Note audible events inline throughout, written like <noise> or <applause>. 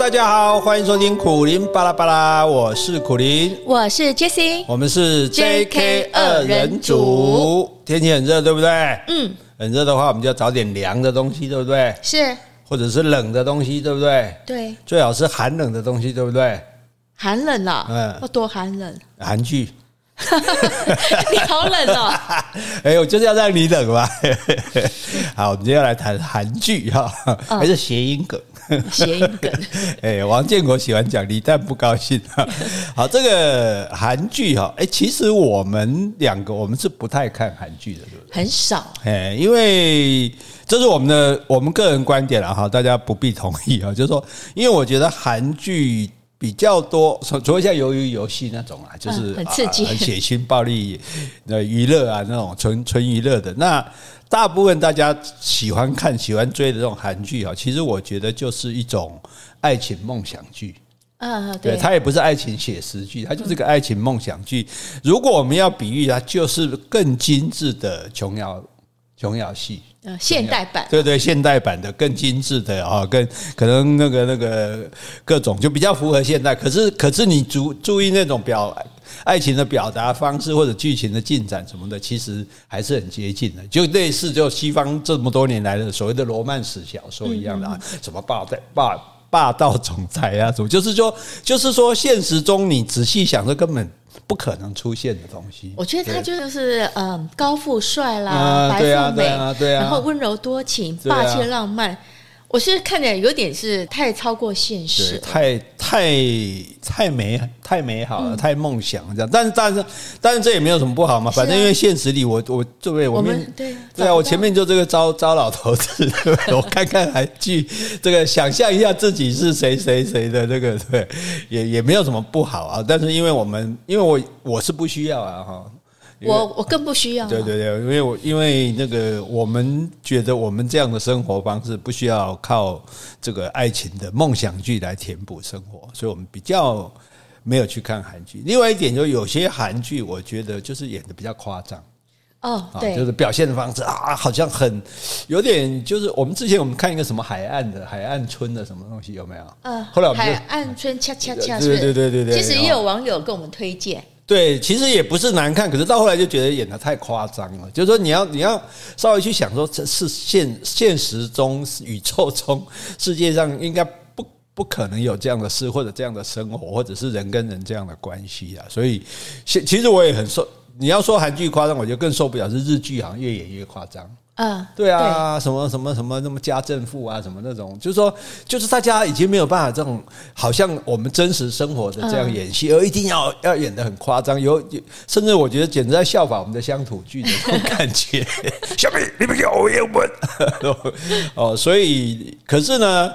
大家好，欢迎收听苦林巴拉巴拉，我是苦林，我是 Jessie，我们是 JK 二人组。天气很热，对不对？嗯，很热的话，我们就要找点凉的东西，对不对？是，或者是冷的东西，对不对？对，最好是寒冷的东西，对不对？寒冷了，嗯，要多寒冷？韩剧。<laughs> 你好冷哦！<laughs> 哎，我就是要让你冷吧。<laughs> 好，我们今天要来谈韩剧哈，还是谐音梗？谐音梗。哎，王建国喜欢讲，李诞不高兴。好，这个韩剧哈，哎，其实我们两个我们是不太看韩剧的，对不对？很少。哎，因为这是我们的我们个人观点了哈，大家不必同意啊。就是说，因为我觉得韩剧。比较多，除了像鱿鱼游戏那种啊，就是很刺激、很血腥、暴力的娱乐啊，那种纯纯娱乐的。那大部分大家喜欢看、喜欢追的这种韩剧啊，其实我觉得就是一种爱情梦想剧。嗯，对，它也不是爱情写实剧，它就是个爱情梦想剧。如果我们要比喻它，就是更精致的琼瑶琼瑶戏。呃，现代版对对，现代版的更精致的啊，更可能那个那个各种就比较符合现代。可是可是你注注意那种表爱情的表达方式或者剧情的进展什么的，其实还是很接近的，就类似就西方这么多年来的所谓的罗曼史小说一样的啊，什么霸在霸霸道总裁啊，什么就是说就是说现实中你仔细想，这根本。不可能出现的东西。我觉得他就是嗯，高富帅啦，白富美，然后温柔多情，霸气浪漫。我是看起来有点是太超过现实，太太太美太美好了，太梦想这样。但是但是但是这也没有什么不好嘛，反正因为现实里我我这位我们对对啊，我前面就这个糟糟老头子，<laughs> 我看看韩剧，这个想象一下自己是谁谁谁的这个对，也也没有什么不好啊。但是因为我们因为我我是不需要啊哈。我我更不需要。对对对，因为我因为那个我们觉得我们这样的生活方式不需要靠这个爱情的梦想剧来填补生活，所以我们比较没有去看韩剧。另外一点，就有些韩剧我觉得就是演的比较夸张哦，对，就是表现的方式啊，好像很有点就是我们之前我们看一个什么海岸的海岸村的什么东西有没有？嗯，后来我们海岸村恰恰恰，对对对对对，其实也有网友跟我们推荐。对，其实也不是难看，可是到后来就觉得演得太夸张了。就是说，你要你要稍微去想说，这是现现实中宇宙中世界上应该不不可能有这样的事，或者这样的生活，或者是人跟人这样的关系啊。所以，其其实我也很受。你要说韩剧夸张，我就更受不了。是日剧，好像越演越夸张。嗯，对啊，什么什么什么，那么家政妇啊，什么那种，就是说，就是大家已经没有办法这种，好像我们真实生活的这样演戏，而一定要要演的很夸张，有甚至我觉得简直在效仿我们的乡土剧的那种感觉。小美，你们给我英文哦，所以可是呢，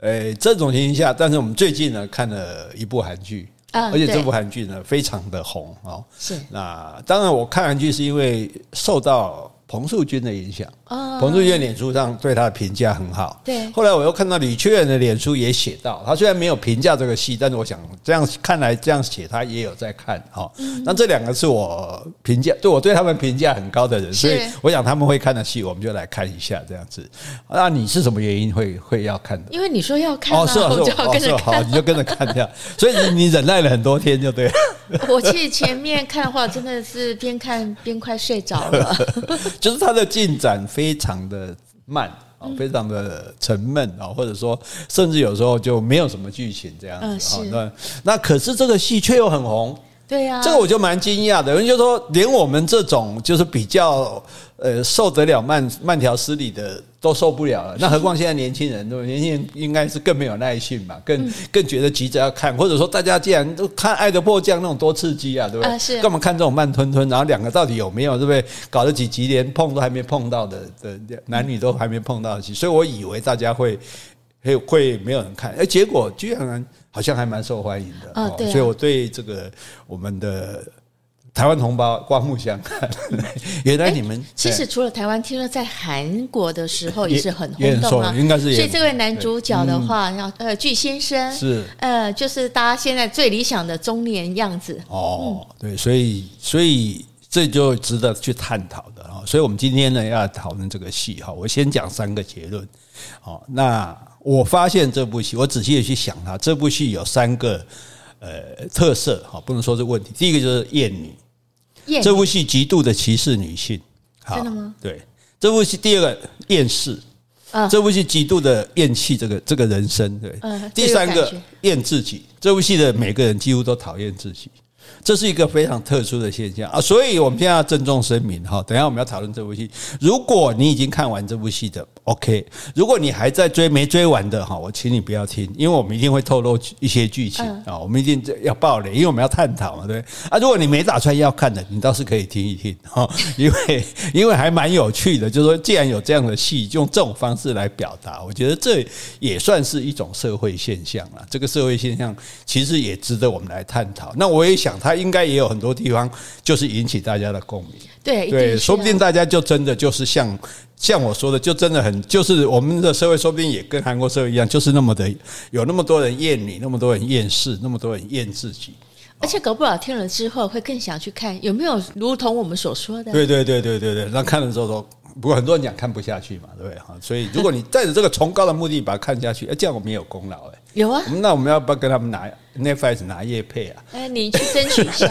诶，这种情形下，但是我们最近呢看了一部韩剧，而且这部韩剧呢非常的红哦。是，那当然我看韩剧是因为受到。彭素君的影响，彭树军脸书上对他的评价很好。对，后来我又看到李缺仁的脸书也写到，他虽然没有评价这个戏，但是我想这样看来这样写他也有在看哈。那这两个是我评价对我对他们评价很高的人，所以我想他们会看的戏，我们就来看一下这样子。那你是什么原因会会要看的？因为你说要看，哦，是啊，是啊，是好，你就跟着看这样。所以你你忍耐了很多天，就对了。<laughs> 我其实前面看的话，真的是边看边快睡着了。<laughs> 就是它的进展非常的慢啊，非常的沉闷啊，或者说甚至有时候就没有什么剧情这样子啊。那那可是这个戏却又很红。对呀，这个我就蛮惊讶的。有人就说，连我们这种就是比较呃受得了慢慢条斯理的都受不了了，那何况现在年轻人，对吧？年轻人应该是更没有耐性吧，更更觉得急着要看，或者说大家既然都看《爱的迫降》那种多刺激啊，对不对？是干嘛看这种慢吞吞？然后两个到底有没有，对不对？搞得几集连碰都还没碰到的的男女都还没碰到一起，所以我以为大家会会会没有人看，哎，结果居然。好像还蛮受欢迎的，哦对啊、所以我对这个我们的台湾同胞刮目相看。<laughs> 原来你们其实除了台湾，听说在韩国的时候也是很轰动啊，应该是。所以这位男主角的话，要呃具先生是呃，就是大家现在最理想的中年样子。哦，对，所以所以。这就值得去探讨的啊。所以我们今天呢要讨论这个戏哈，我先讲三个结论。好，那我发现这部戏，我仔细的去想它，这部戏有三个呃特色哈，不能说是问题。第一个就是厌女，厌这部戏极度的歧视女性，真的吗？对，这部戏第二个厌世。啊，这部戏极度的厌弃这个这个人生，对。第三个厌自己，这部戏的每个人几乎都讨厌自己。这是一个非常特殊的现象啊，所以我们现在要郑重声明哈，等一下我们要讨论这部戏。如果你已经看完这部戏的，OK；如果你还在追没追完的哈，我请你不要听，因为我们一定会透露一些剧情啊，我们一定要爆雷，因为我们要探讨嘛，对啊。如果你没打算要看的，你倒是可以听一听哈，<laughs> 因为因为还蛮有趣的，就是说既然有这样的戏，用这种方式来表达，我觉得这也算是一种社会现象了。这个社会现象其实也值得我们来探讨。那我也想它。应该也有很多地方，就是引起大家的共鸣。对对，说不定大家就真的就是像像我说的，就真的很就是我们的社会，说不定也跟韩国社会一样，就是那么的有那么多人厌你，那么多人厌世，那么多人厌自己。而且搞不好听了之后，会更想去看有没有如同我们所说的。对对对对对对，那看了之后说，不过很多人讲看不下去嘛，对不对？哈，所以如果你带着这个崇高的目的把它看下去，哎，这样我们也有功劳哎。有啊，那我们要不要跟他们拿 Netflix 拿叶配啊？哎，你去争取一下。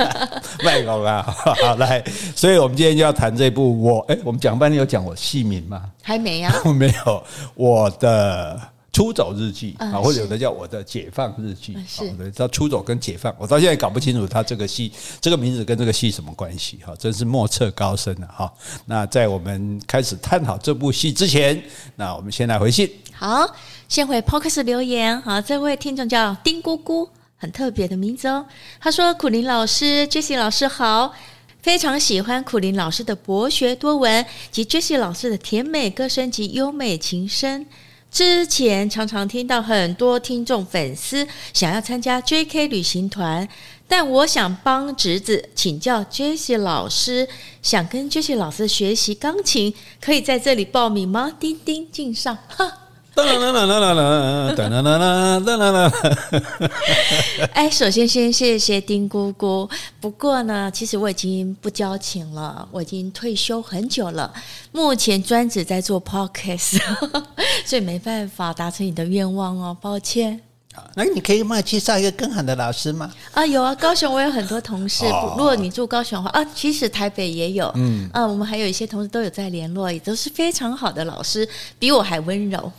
<laughs> 卖狗啊，<laughs> 好来，所以我们今天就要谈这部我哎，我们讲半天有讲我戏名吗？还没啊，<laughs> 没有我的。出走日记啊，或者有的叫我的解放日记，好的，叫出走跟解放，我到现在搞不清楚他这个戏这个名字跟这个戏什么关系哈，真是莫测高深了哈。那在我们开始探讨这部戏之前，那我们先来回信。好，先回 Podcast 留言。好，这位听众叫丁姑姑，很特别的名字哦。他说：“苦苓老师 Jesse 老师好，非常喜欢苦苓老师的博学多闻及 Jesse 老师的甜美歌声及优美琴声。”之前常常听到很多听众粉丝想要参加 JK 旅行团，但我想帮侄子请教 Jesse 老师，想跟 Jesse 老师学习钢琴，可以在这里报名吗？叮叮敬上，哈。哒啦啦啦啦啦，哒啦啦啦哒啦啦。哎，首先先谢谢丁姑姑。不过呢，其实我已经不教琴了，我已经退休很久了。目前专职在做 podcast，<laughs> 所以没办法达成你的愿望哦，抱歉。那你可以帮我介绍一个更好的老师吗？啊，有啊，高雄我有很多同事。哦、如果你住高雄的话，啊，其实台北也有。嗯，啊，我们还有一些同事都有在联络，也都是非常好的老师，比我还温柔。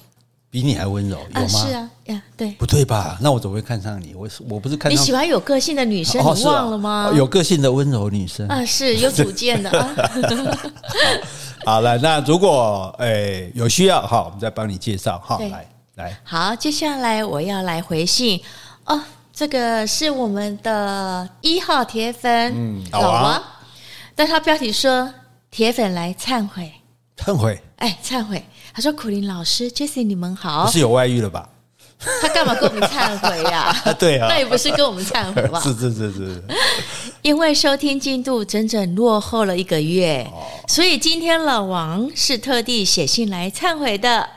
比你还温柔有吗？是啊，呀，对，不对吧？那我怎么会看上你？我我不是看上你喜欢有个性的女生，你忘了吗？有个性的温柔女生啊，是有主见的啊。<laughs> 好了，那如果诶有需要哈，我们再帮你介绍哈。来来，好，接下来我要来回信哦。这个是我们的一号铁粉，嗯，老王，但他标题说铁粉来忏悔，忏悔，哎，忏悔。他说：“苦林老师，Jessie，你们好。”不是有外遇了吧？他干嘛跟我们忏悔呀？<laughs> 对啊，那也不是跟我们忏悔吧？<laughs> 是是是是。因为收听进度整整落后了一个月，所以今天老王是特地写信来忏悔的。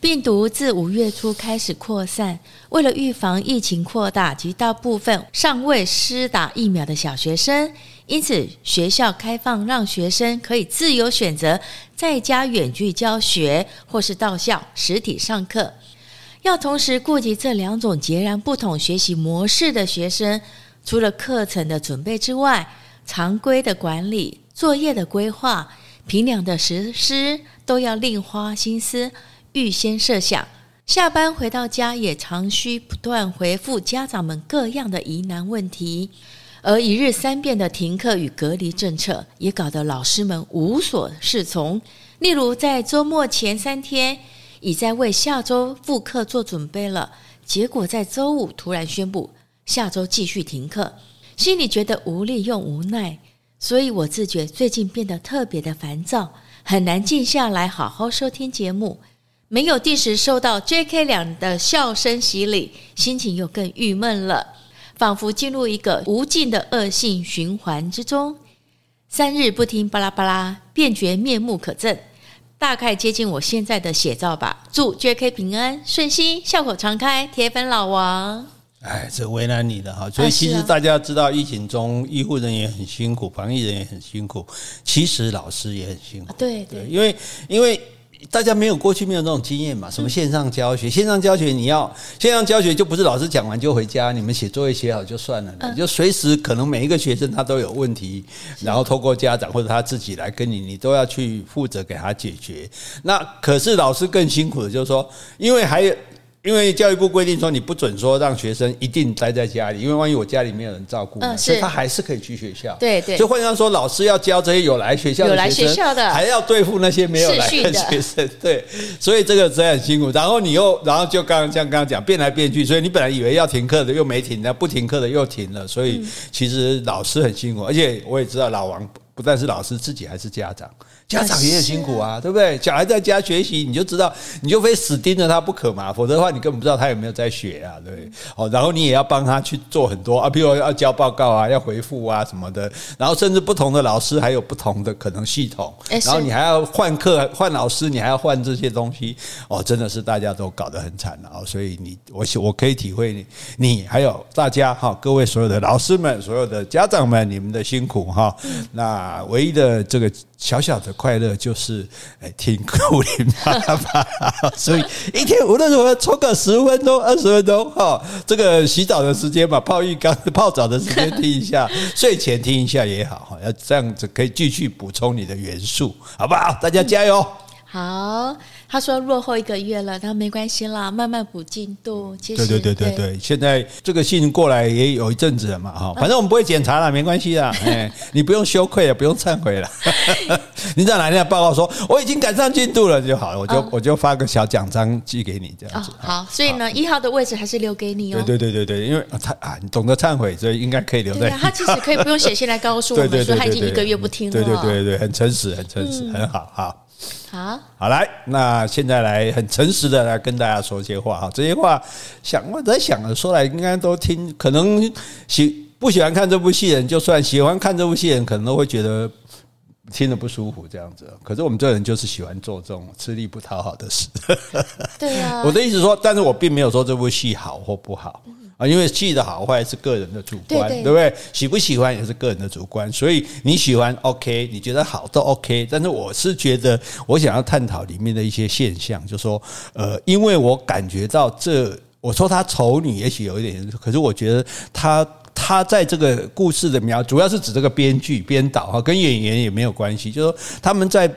病毒自五月初开始扩散，为了预防疫情扩大及大部分尚未施打疫苗的小学生。因此，学校开放让学生可以自由选择在家远距教学，或是到校实体上课。要同时顾及这两种截然不同学习模式的学生，除了课程的准备之外，常规的管理、作业的规划、评量的实施，都要另花心思，预先设想。下班回到家，也常需不断回复家长们各样的疑难问题。而一日三变的停课与隔离政策，也搞得老师们无所适从。例如，在周末前三天，已在为下周复课做准备了，结果在周五突然宣布下周继续停课，心里觉得无力又无奈。所以我自觉最近变得特别的烦躁，很难静下来好好收听节目，没有定时收到 JK 两的笑声洗礼，心情又更郁闷了。仿佛进入一个无尽的恶性循环之中，三日不听巴拉巴拉，便觉面目可憎，大概接近我现在的写照吧。祝 JK 平安顺心，笑口常开，铁粉老王。哎，这为难你了哈。所以其实大家知道，疫情中医护人员很辛苦，防疫人员很辛苦，其实老师也很辛苦。对对，因为因为。大家没有过去没有那种经验嘛？什么线上教学？线上教学你要线上教学就不是老师讲完就回家，你们写作业写好就算了，你就随时可能每一个学生他都有问题，然后透过家长或者他自己来跟你，你都要去负责给他解决。那可是老师更辛苦的就是说，因为还有。因为教育部规定说，你不准说让学生一定待在家里，因为万一我家里没有人照顾，嗯，所以他还是可以去学校。对对。就换句话说，老师要教这些有来学校的学生，有来学校的，还要对付那些没有来的学生。对，所以这个真的很辛苦。然后你又，然后就刚刚像刚刚讲，变来变去，所以你本来以为要停课的又没停，那不停课的又停了。所以其实老师很辛苦，而且我也知道老王不但是老师，自己还是家长。家长也很辛苦啊，对不对？小孩在家学习，你就知道，你就非死盯着他不可嘛，否则的话，你根本不知道他有没有在学啊，对不对？哦，然后你也要帮他去做很多啊，比如要交报告啊，要回复啊什么的，然后甚至不同的老师还有不同的可能系统，然后你还要换课换老师，你还要换这些东西，哦，真的是大家都搞得很惨了，所以你我我可以体会你，你还有大家哈，各位所有的老师们，所有的家长们，你们的辛苦哈。那唯一的这个。小小的快乐就是哎，听苦林爸爸，所以一天无论如何抽个十分钟、二十分钟哈，这个洗澡的时间嘛，泡浴缸、泡澡的时间听一下，<laughs> 睡前听一下也好哈，要这样子可以继续补充你的元素，好不好？大家加油！好。他说落后一个月了，他没关系啦，慢慢补进度。其实对对对对对，现在这个信过来也有一阵子了嘛，哈，反正我们不会检查了，没关系啦，<laughs> 哎，你不用羞愧了，不用忏悔了。<laughs> 你在哪天报告说我已经赶上进度了就好了，我就我就发个小奖章寄给你这样子。好，所以呢，一号的位置还是留给你哦。对对对对对，因为他啊，你懂得忏悔，所以应该可以留在。他其实可以不用写信来告诉我们 <laughs> 说他已经一个月不听了。对对对对，很诚实，很诚实，很好，好。好，好来，那现在来很诚实的来跟大家说一些话哈。这些话想我在想了，说来应该都听。可能喜不喜欢看这部戏的人，就算喜欢看这部戏的人，可能都会觉得听得不舒服这样子。可是我们这人就是喜欢做这种吃力不讨好的事。对啊，<laughs> 我的意思说，但是我并没有说这部戏好或不好。啊，因为戏的好坏是个人的主观，对不对？喜不喜欢也是个人的主观，所以你喜欢 OK，你觉得好都 OK。但是我是觉得，我想要探讨里面的一些现象，就是说，呃，因为我感觉到这，我说她丑女也许有一点，可是我觉得她他在这个故事的描，主要是指这个编剧编导哈，跟演员也没有关系，就是说他们在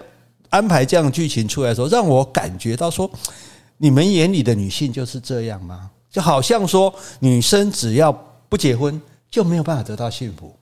安排这样的剧情出来的时候，让我感觉到说，你们眼里的女性就是这样吗？就好像说，女生只要不结婚就没有办法得到幸福。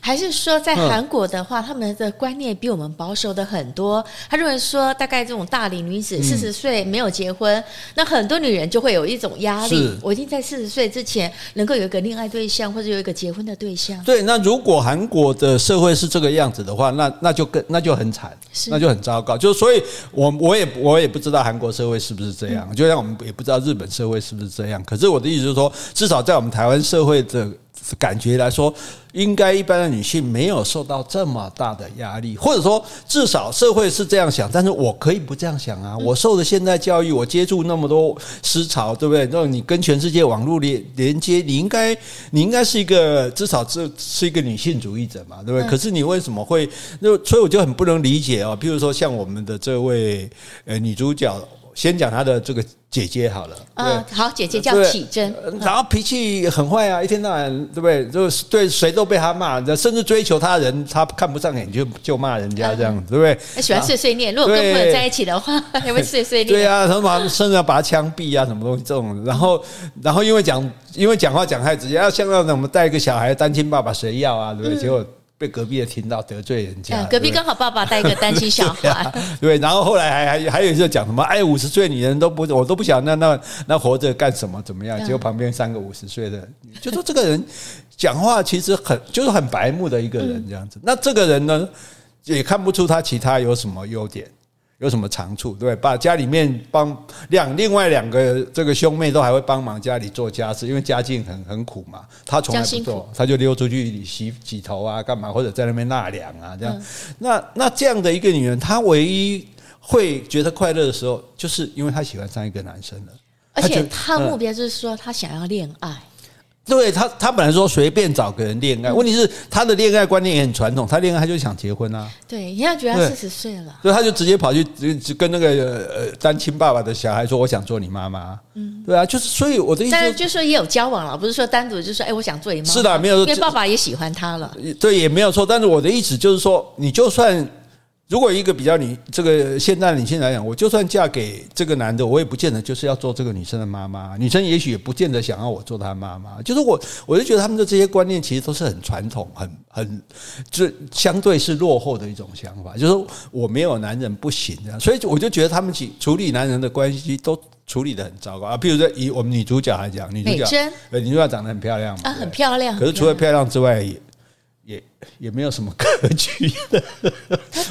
还是说，在韩国的话，他们的观念比我们保守的很多。他认为说，大概这种大龄女子四十岁没有结婚，那很多女人就会有一种压力。我一定在四十岁之前能够有一个恋爱对象，或者有一个结婚的对象。对，那如果韩国的社会是这个样子的话，那那就更那就很惨，那就很糟糕。就所以，我我也我也不知道韩国社会是不是这样，就像我们也不知道日本社会是不是这样。可是我的意思就是说，至少在我们台湾社会的。感觉来说，应该一般的女性没有受到这么大的压力，或者说至少社会是这样想，但是我可以不这样想啊！我受的现代教育，我接触那么多思潮，对不对？那你跟全世界网络连连接，你应该你应该是一个至少是是一个女性主义者嘛，对不对？可是你为什么会？那所以我就很不能理解啊！譬如说像我们的这位呃女主角。先讲他的这个姐姐好了，嗯，好，姐姐叫启珍，然后脾气很坏啊，一天到晚对不对？就是对谁都被他骂，甚至追求她人，他看不上眼就就骂人家这样，对不对？喜欢碎碎念，如果跟朋友在一起的话，<laughs> 还会碎碎念。对啊，什么甚至要把他枪毙啊，什么东西这种。然后，然后因为讲，因为讲话讲太直接，要像那种我们带一个小孩单亲爸爸谁要啊，对不对？结果。被隔壁的听到得罪人家，隔壁刚好爸爸带一个单亲小孩，<laughs> 对，然后后来还还还有一个讲什么，哎，五十岁女人都不，我都不想那那那活着干什么？怎么样？结果旁边三个五十岁的，就说这个人讲话其实很就是很白目的一个人这样子。那这个人呢，也看不出他其他有什么优点。有什么长处，对，把家里面帮两另外两个这个兄妹都还会帮忙家里做家事，因为家境很很苦嘛。他从来不做，他就溜出去洗洗头啊，干嘛或者在那边纳凉啊，这样。嗯、那那这样的一个女人，她唯一会觉得快乐的时候，就是因为她喜欢上一个男生了。而且她目标就是说，她想要恋爱。对他，他本来说随便找个人恋爱，问题是他的恋爱观念也很传统，他恋爱他就想结婚啊。对，人家觉得他四十岁了，所以他就直接跑去跟那个呃单亲爸爸的小孩说：“我想做你妈妈。”嗯，对啊，就是所以我的意思，但是就是说也有交往了，不是说单独就说：“哎，我想做你妈妈。”是的，没有，因为爸爸也喜欢他了。对，也没有错。但是我的意思就是说，你就算。如果一个比较女，这个现代女性来讲，我就算嫁给这个男的，我也不见得就是要做这个女生的妈妈。女生也许也不见得想要我做她妈妈。就是我，我就觉得他们的这些观念其实都是很传统、很很，就相对是落后的一种想法。就是说我没有男人不行的，所以我就觉得他们去处理男人的关系都处理的很糟糕啊。比如说以我们女主角来讲，女主角，呃，女主角长得很漂亮嘛，啊，很漂亮。可是除了漂亮之外，也也没有什么格局的，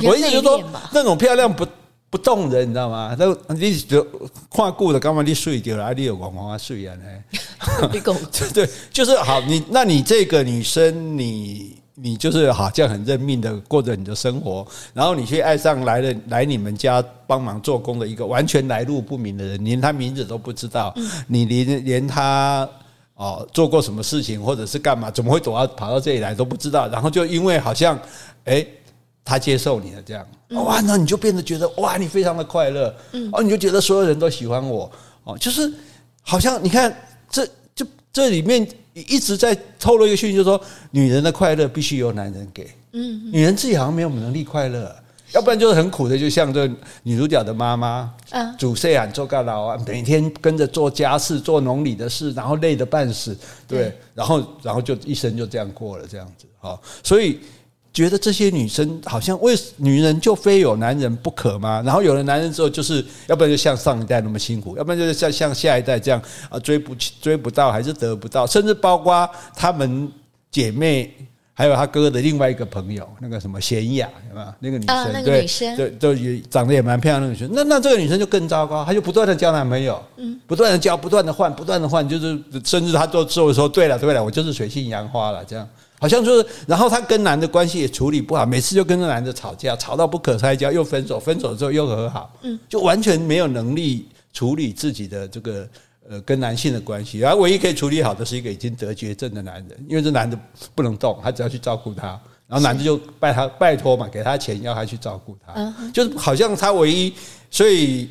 我意思就是说，那种漂亮不不动人，你知道吗？那你就跨过的，干嘛你睡掉了？你有光光啊睡啊？呢？<laughs> <laughs> 对，就是好。你那你这个女生，你你就是好像很认命的过着你的生活，然后你却爱上来了来你们家帮忙做工的一个完全来路不明的人，连他名字都不知道，你连连他。哦，做过什么事情，或者是干嘛？怎么会躲到跑到这里来都不知道？然后就因为好像，哎，他接受你了这样，哇，那你就变得觉得哇，你非常的快乐，嗯哦，你就觉得所有人都喜欢我，哦，就是好像你看，这就这里面一直在透露一个讯息，就是说女人的快乐必须由男人给，嗯，女人自己好像没有能力快乐。要不然就是很苦的，就像这女主角的妈妈，嗯，煮菜啊，做个老啊，每天跟着做家事、做农里的事，然后累得半死，对，然后然后就一生就这样过了，这样子，啊，所以觉得这些女生好像为女人就非有男人不可吗？然后有了男人之后，就是要不然就像上一代那么辛苦，要不然就是像像下一代这样啊，追不追不到，还是得不到，甚至包括她们姐妹。还有他哥哥的另外一个朋友，那个什么贤雅，对吧？那个女生，啊、那个女生对，对，也长得也蛮漂亮的女生。那那这个女生就更糟糕，她就不断的交男朋友，嗯，不断的交，不断的换，不断的换，就是甚至她做做的时候，对了对了，我就是水性杨花了，这样好像就是。然后她跟男的关系也处理不好，每次就跟那男的吵架，吵到不可开交，又分手，分手之后又和好，嗯，就完全没有能力处理自己的这个。呃，跟男性的关系，然后唯一可以处理好的是一个已经得绝症的男人，因为这男的不能动，他只要去照顾他，然后男的就拜他拜托嘛，给他钱要他去照顾他，就是好像他唯一，所以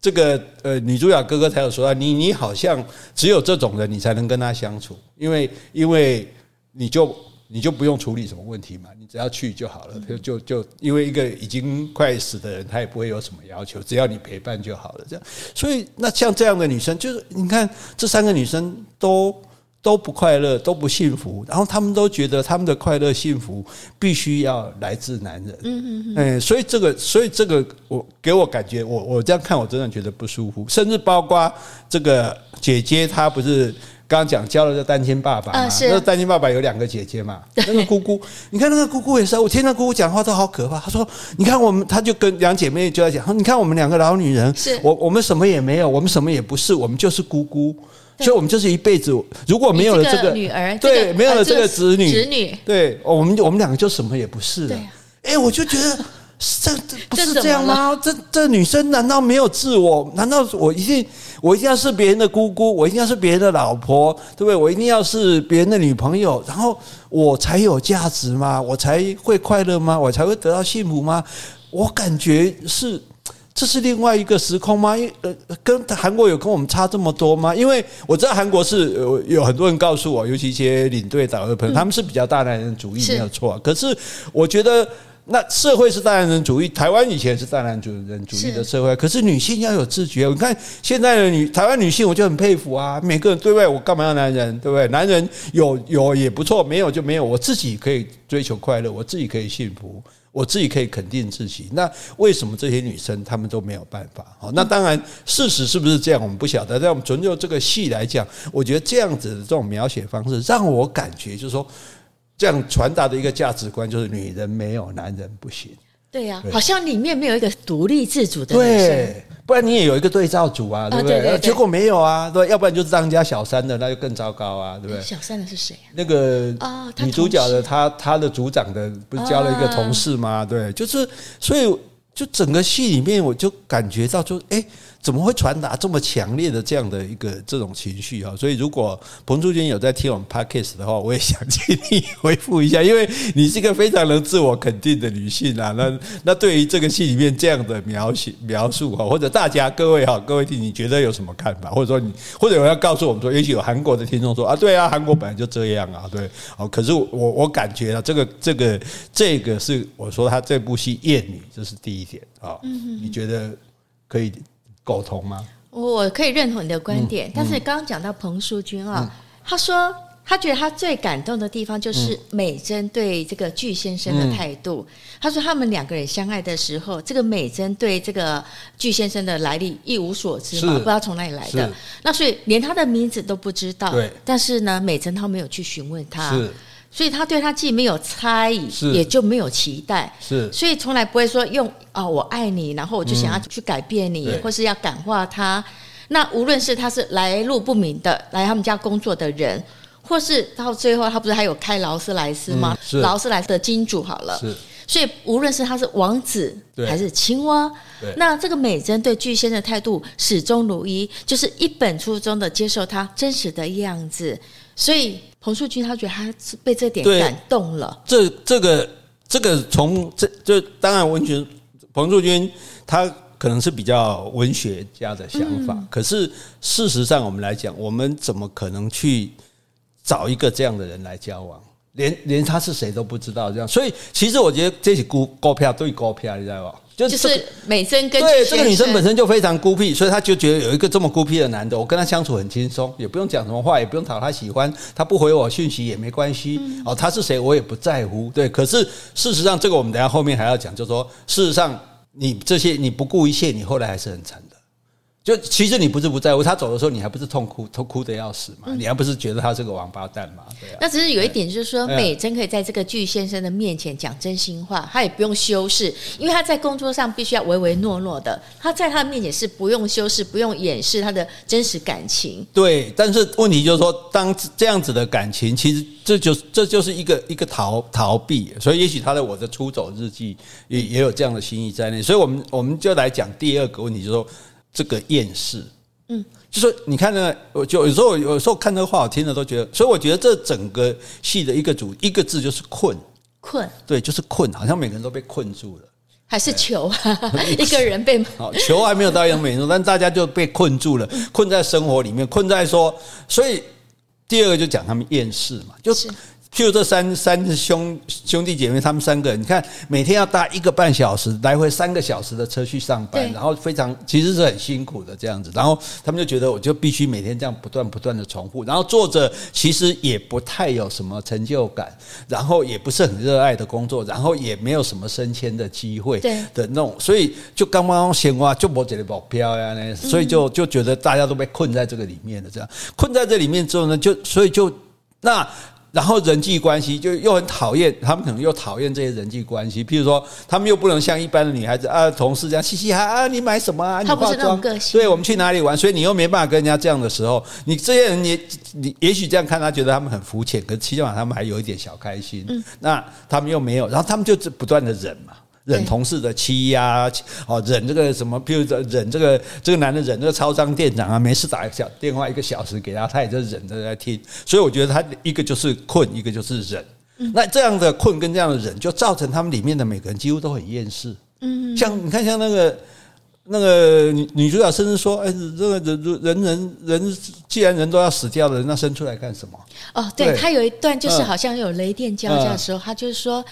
这个呃女主角哥哥才有说啊，你你好像只有这种人你才能跟他相处，因为因为你就。你就不用处理什么问题嘛，你只要去就好了。就就就因为一个已经快死的人，他也不会有什么要求，只要你陪伴就好了。这样，所以那像这样的女生，就是你看这三个女生都都不快乐，都不幸福，然后她们都觉得她们的快乐幸福必须要来自男人。嗯嗯嗯。所以这个，所以这个，我给我感觉，我我这样看，我真的觉得不舒服。甚至包括这个姐姐，她不是。刚刚讲教了个单亲爸爸嘛，那个单亲爸爸有两个姐姐嘛，<laughs> 那个姑姑，你看那个姑姑也是，我听那姑姑讲话都好可怕。她说：“你看我们，她就跟两姐妹就在讲，你看我们两个老女人，我我们什么也没有，我们什么也不是，我们就是姑姑，所以我们就是一辈子。如果没有了这个女儿，对，没有了这个子女，子女，对，我们我们两个就什么也不是了。哎，我就觉得。”这这不是这样吗？这这女生难道没有自我？难道我一定我一定要是别人的姑姑？我一定要是别人的老婆？对不对？我一定要是别人的女朋友，然后我才有价值吗？我才会快乐吗？我才会得到幸福吗？我感觉是这是另外一个时空吗？因呃，跟韩国有跟我们差这么多吗？因为我知道韩国是有有很多人告诉我，尤其一些领队导游的朋友，他们是比较大男人主义，没有错。可是我觉得。那社会是大男人主义，台湾以前是大男人主义的社会，可是女性要有自觉。你看现在的女台湾女性，我就很佩服啊。每个人对外我干嘛要男人，对不对？男人有有也不错，没有就没有。我自己可以追求快乐，我自己可以幸福，我自己可以肯定自己。那为什么这些女生她们都没有办法？好，那当然事实是不是这样，我们不晓得。但我们纯就这个戏来讲，我觉得这样子的这种描写方式，让我感觉就是说。这样传达的一个价值观就是女人没有男人不行。对呀，好像里面没有一个独立自主的。对，不然你也有一个对照组啊，对不对？结果没有啊，对，要不然就是当家小三的，那就更糟糕啊，对不对？小三的是谁啊？那个女主角的她，她的组长的不是交了一个同事吗？对，就是所以。就整个戏里面，我就感觉到就，就哎。怎么会传达这么强烈的这样的一个这种情绪啊？所以如果彭淑君有在听我们 Podcast 的话，我也想请你回复一下，因为你是一个非常能自我肯定的女性啊。那那对于这个戏里面这样的描写描述啊，或者大家各位哈，各位听，你觉得有什么看法？或者说你或者有人要告诉我们说，也许有韩国的听众说啊，对啊，韩国本来就这样啊，对哦。可是我我感觉啊，这个这个这个是我说他这部戏厌女，这是第一点啊。你觉得可以？沟通吗？我可以认同你的观点，但是刚刚讲到彭淑君啊，嗯、他说他觉得他最感动的地方就是美珍对这个具先生的态度。嗯、他说他们两个人相爱的时候，这个美珍对这个具先生的来历一无所知嘛，不知道从哪里来的，那所以连他的名字都不知道。对，但是呢，美珍她没有去询问他。是。所以他对他既没有猜疑，也就没有期待，是，所以从来不会说用啊、哦、我爱你，然后我就想要去改变你，嗯、或是要感化他。那无论是他是来路不明的来他们家工作的人，或是到最后他不是还有开劳斯莱斯吗？嗯、劳斯莱斯的金主好了，是。所以无论是他是王子还是青蛙，那这个美珍对巨仙的态度始终如一，就是一本初衷的接受他真实的样子。所以彭树军他觉得他是被这点感动了。这这个这个从这这当然文学彭树军他可能是比较文学家的想法，嗯、可是事实上我们来讲，我们怎么可能去找一个这样的人来交往？连连他是谁都不知道，这样。所以其实我觉得这是股高票对高票，你知道吧？就是美珍跟对这个女生本身就非常孤僻，所以她就觉得有一个这么孤僻的男的，我跟他相处很轻松，也不用讲什么话，也不用讨他喜欢，他不回我讯息也没关系。哦，他是谁我也不在乎。对，可是事实上，这个我们等下后面还要讲，就是说，事实上你这些你不顾一切，你后来还是很惨的。就其实你不是不在乎他走的时候，你还不是痛哭，痛哭得要死嘛？嗯、你还不是觉得他是个王八蛋嘛？对啊。那只是有一点，就是说美珍可以在这个具先生的面前讲真心话，他也不用修饰，因为他在工作上必须要唯唯诺诺的。他在他的面前是不用修饰，不用掩饰他的真实感情。对，但是问题就是说，当这样子的感情，其实这就是这就是一个一个逃逃避。所以也许他的我的出走日记也也有这样的心意在内。所以我们我们就来讲第二个问题，就是说。这个厌世，嗯，就说你看呢，我就有时候有时候看这个话，我听了都觉得，所以我觉得这整个戏的一个主一个字就是困，困，对，就是困，好像每个人都被困住了，还是囚啊？<laughs> 一个人被 <laughs> 好囚还没有到一种美中，但大家就被困住了，困在生活里面，困在说，所以第二个就讲他们厌世嘛，就是。譬如这三三兄兄弟姐妹，他们三个人，你看每天要搭一个半小时来回三个小时的车去上班，然后非常其实是很辛苦的这样子，然后他们就觉得我就必须每天这样不断不断的重复，然后做着其实也不太有什么成就感，然后也不是很热爱的工作，然后也没有什么升迁的机会的那种，所以就刚刚闲话就没觉得保镖呀，那所以就就觉得大家都被困在这个里面了，这样困在这里面之后呢，就所以就那。然后人际关系就又很讨厌，他们可能又讨厌这些人际关系。譬如说，他们又不能像一般的女孩子啊，同事这样嘻嘻哈啊，你买什么啊？你化妆，他不是那种个性。对，我们去哪里玩？所以你又没办法跟人家这样的时候，你这些人也你也许这样看他觉得他们很肤浅，可是起码他们还有一点小开心。嗯，那他们又没有，然后他们就不断的忍嘛。忍同事的欺压，哦，忍这个什么，譬如说忍这个这个男的忍这个超商店长啊，没事打一个小电话一个小时给他，他也就忍着在听。所以我觉得他一个就是困，一个就是忍。那这样的困跟这样的忍，就造成他们里面的每个人几乎都很厌世。嗯，像你看，像那个那个女女主角，甚至说，哎，这个人人人人，既然人都要死掉了，那生出来干什么？哦，对，他有一段就是好像有雷电交加的时候，他就是说。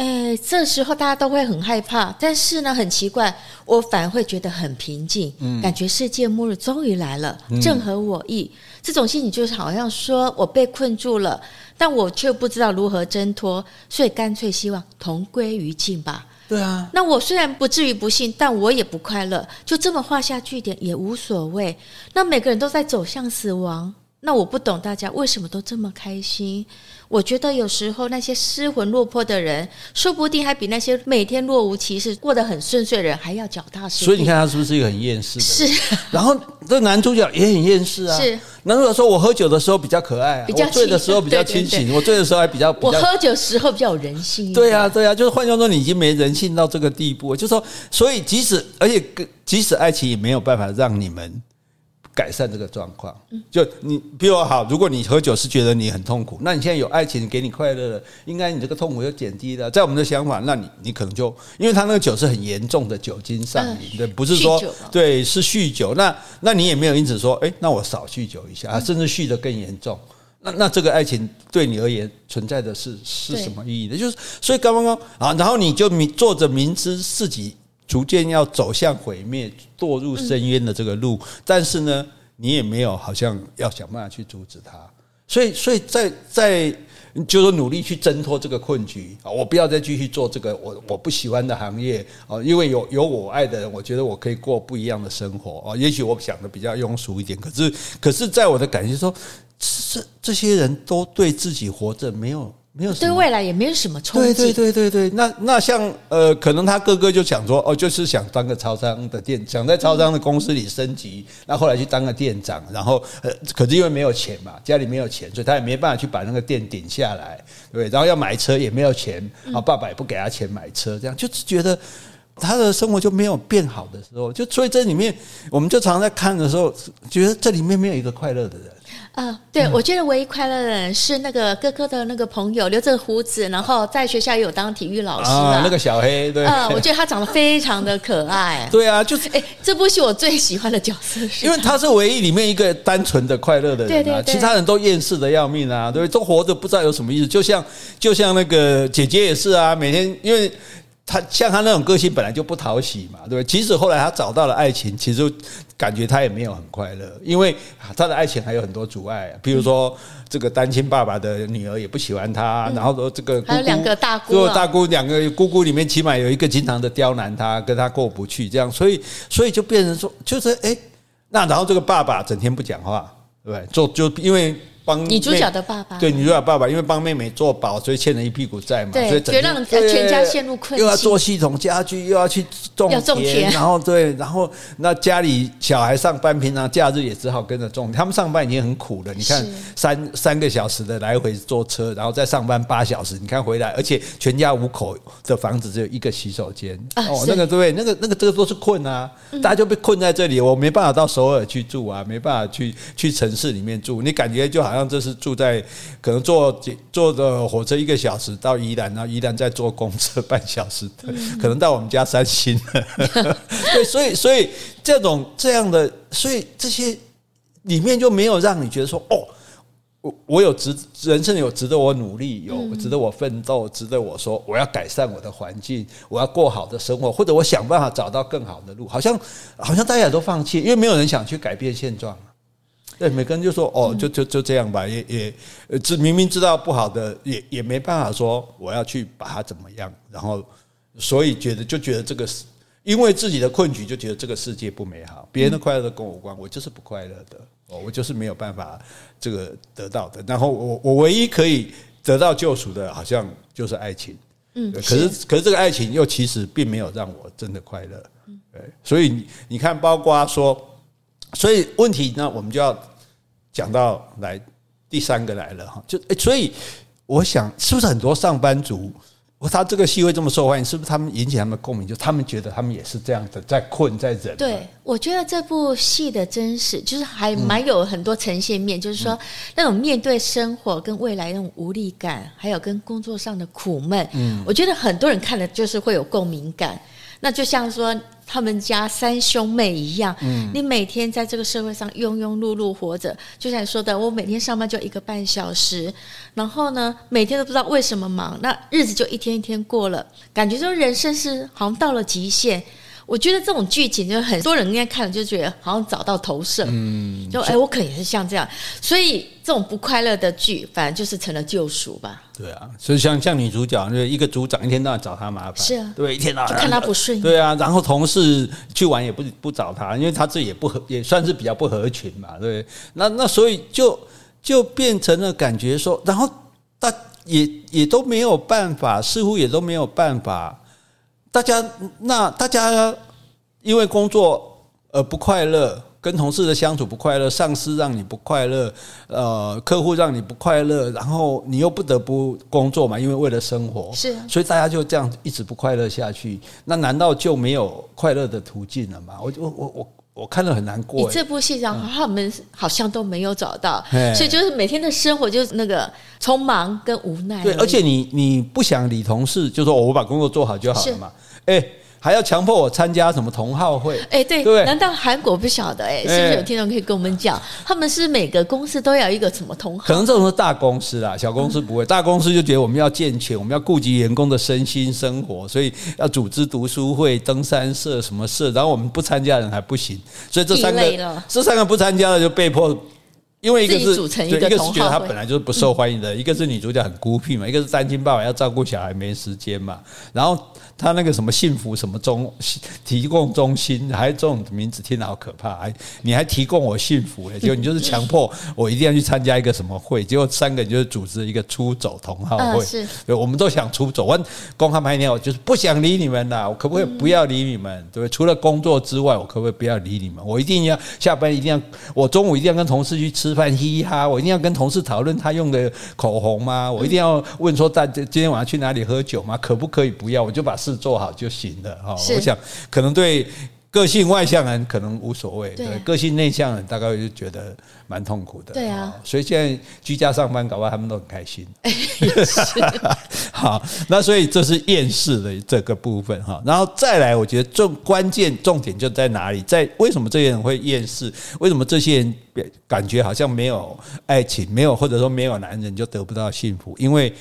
哎，这时候大家都会很害怕，但是呢，很奇怪，我反而会觉得很平静，嗯，感觉世界末日终于来了，正合我意。嗯，这种心情就是好像说我被困住了，但我却不知道如何挣脱，所以干脆希望同归于尽吧。对啊，那我虽然不至于不幸，但我也不快乐，就这么画下句点也无所谓。那每个人都在走向死亡，那我不懂大家为什么都这么开心。我觉得有时候那些失魂落魄的人，说不定还比那些每天若无其事、过得很顺遂的人还要脚踏实地。所以你看他是不是一个很厌世的人？是。然后这男主角也很厌世啊。是。那如果说我喝酒的时候比较可爱啊，比较我醉的时候比较清醒，我醉的时候还比较，比较我喝酒时候比较有人性。对啊，对啊，就是换句话说，你已经没人性到这个地步，就是说，所以即使而且即使爱情也没有办法让你们。改善这个状况，就你比我好。如果你喝酒是觉得你很痛苦，那你现在有爱情给你快乐了，应该你这个痛苦就减低了。在我们的想法，那你你可能就因为他那个酒是很严重的酒精上瘾，的，不是说对是酗酒。那那你也没有因此说，哎，那我少酗酒一下，甚至酗得更严重。那那这个爱情对你而言存在的是是什么意义的？就是所以刚刚啊，然后你就明做着明知自己。逐渐要走向毁灭、堕入深渊的这个路，但是呢，你也没有好像要想办法去阻止它，所以，所以在在就是努力去挣脱这个困局啊！我不要再继续做这个我我不喜欢的行业啊，因为有有我爱的人，我觉得我可以过不一样的生活啊。也许我想的比较庸俗一点，可是，可是在我的感觉说，这这些人都对自己活着没有。没有对未来也没有什么憧憬。对对对对对，那那像呃，可能他哥哥就想说，哦，就是想当个超商的店，想在超商的公司里升级。那后来去当个店长，然后呃，可是因为没有钱嘛，家里没有钱，所以他也没办法去把那个店顶下来，对。然后要买车也没有钱，啊，爸爸也不给他钱买车，这样就是觉得他的生活就没有变好的时候，就所以这里面，我们就常常在看的时候，觉得这里面没有一个快乐的人。啊、呃，对，我觉得唯一快乐的人是那个哥哥的那个朋友，留着胡子，然后在学校也有当体育老师啊，那个小黑，对，啊、呃，我觉得他长得非常的可爱。<laughs> 对啊，就是哎，这部戏我最喜欢的角色是，因为他是唯一里面一个单纯的快乐的人啊，对对对，其他人都厌世的要命啊，对，都活着不知道有什么意思，就像就像那个姐姐也是啊，每天因为。他像他那种个性本来就不讨喜嘛，对不对？即使后来他找到了爱情，其实感觉他也没有很快乐，因为他的爱情还有很多阻碍，比如说这个单亲爸爸的女儿也不喜欢他，然后说这个姑姑，还有两个大姑，如果大姑两个姑姑里面起码有一个经常的刁难他，跟他过不去，这样，所以所以就变成说，就是哎，那然后这个爸爸整天不讲话，对不对？做就因为。帮女主角的爸爸，对女主角爸爸，因为帮妹妹做保，所以欠了一屁股债嘛，对，所以让全家陷入困境，又要做系统家具，又要去种田，然后对，然后那家里小孩上班，平常假日也只好跟着种。他们上班已经很苦了，你看三三个小时的来回坐车，然后再上班八小时，你看回来，而且全家五口的房子只有一个洗手间，啊、哦，那个对，那个那个这个都是困啊，大家就被困在这里，我没办法到首尔去住啊，没办法去去城市里面住，你感觉就好像。这是住在可能坐坐的火车一个小时到宜兰，然后宜兰再坐公车半小时，可能到我们家三星。<laughs> 对，所以所以这种这样的，所以这些里面就没有让你觉得说，哦，我我有值人生有值得我努力，有值得我奋斗，值得我说我要改善我的环境，我要过好的生活，或者我想办法找到更好的路。好像好像大家都放弃，因为没有人想去改变现状。对，每个人就说哦，就就就这样吧，也也，知明明知道不好的，也也没办法说我要去把它怎么样，然后所以觉得就觉得这个是因为自己的困局，就觉得这个世界不美好，别人的快乐都跟我无关，我就是不快乐的，哦，我就是没有办法这个得到的。然后我我唯一可以得到救赎的，好像就是爱情，嗯，可是可是这个爱情又其实并没有让我真的快乐，对，所以你你看，包括说。所以问题呢，我们就要讲到来第三个来了哈，就诶，所以我想是不是很多上班族，他这个戏会这么受欢迎，是不是他们引起他们的共鸣？就他们觉得他们也是这样的，在困在忍。对，我觉得这部戏的真实，就是还蛮有很多呈现面，就是说那种面对生活跟未来那种无力感，还有跟工作上的苦闷，嗯，我觉得很多人看了就是会有共鸣感。那就像说他们家三兄妹一样，嗯，你每天在这个社会上庸庸碌碌活着，就像你说的，我每天上班就一个半小时，然后呢，每天都不知道为什么忙，那日子就一天一天过了，感觉就人生是好像到了极限。我觉得这种剧情，就很多人应该看了就觉得好像找到投射，嗯，就哎，我可能也是像这样，所以这种不快乐的剧，反正就是成了救赎吧。对啊，所以像像女主角，就一个组长一天到晚找她麻烦，是啊，对，一天到晚就看她不顺眼，对啊，然后同事去玩也不不找她，因为她自己也不合，也算是比较不合群嘛，对，那那所以就就变成了感觉说，然后大也也都没有办法，似乎也都没有办法。大家那大家因为工作而不快乐，跟同事的相处不快乐，上司让你不快乐，呃，客户让你不快乐，然后你又不得不工作嘛，因为为了生活，是，所以大家就这样一直不快乐下去，那难道就没有快乐的途径了吗？我我我我我看了很难过。你这部戏上他们好像都没有找到，所以就是每天的生活就是那个匆忙跟无奈。对，而且你你不想理同事，就说我把工作做好就好了嘛，哎。还要强迫我参加什么同好会？哎，对，对，难道韩国不晓得？哎，是不是有听众可以跟我们讲？他们是每个公司都要一个什么同好？可能这种是大公司啦，小公司不会。大公司就觉得我们要健全，我们要顾及员工的身心生活，所以要组织读书会、登山社什么社，然后我们不参加的人还不行。所以这三个，这三个不参加的就被迫。因为一个是组成一个，一个是觉得他本来就是不受欢迎的，一个是女主角很孤僻嘛，一个是单亲爸爸要照顾小孩没时间嘛，然后。他那个什么幸福什么中提供中心，还这种名字听得好可怕，还你还提供我幸福嘞？<laughs> 结果你就是强迫我一定要去参加一个什么会，结果三个人就是组织一个出走同好会，对，我们都想出走。我公开拍电话，我就是不想理你们啦，我可不可以不要理你们？对不对？除了工作之外，我可不可以不要理你们？我一定要下班一定要，我中午一定要跟同事去吃饭嘻嘻哈，我一定要跟同事讨论他用的口红吗？我一定要问说大今天晚上去哪里喝酒吗？可不可以不要？我就把事做好就行了哈。我想可能对个性外向人可能无所谓，对个性内向人大概就觉得蛮痛苦的。对啊，所以现在居家上班，搞不好他们都很开心。<laughs> 好，那所以这是厌世的这个部分哈。然后再来，我觉得重关键重点就在哪里？在为什么这些人会厌世？为什么这些人感觉好像没有爱情，没有或者说没有男人就得不到幸福？因为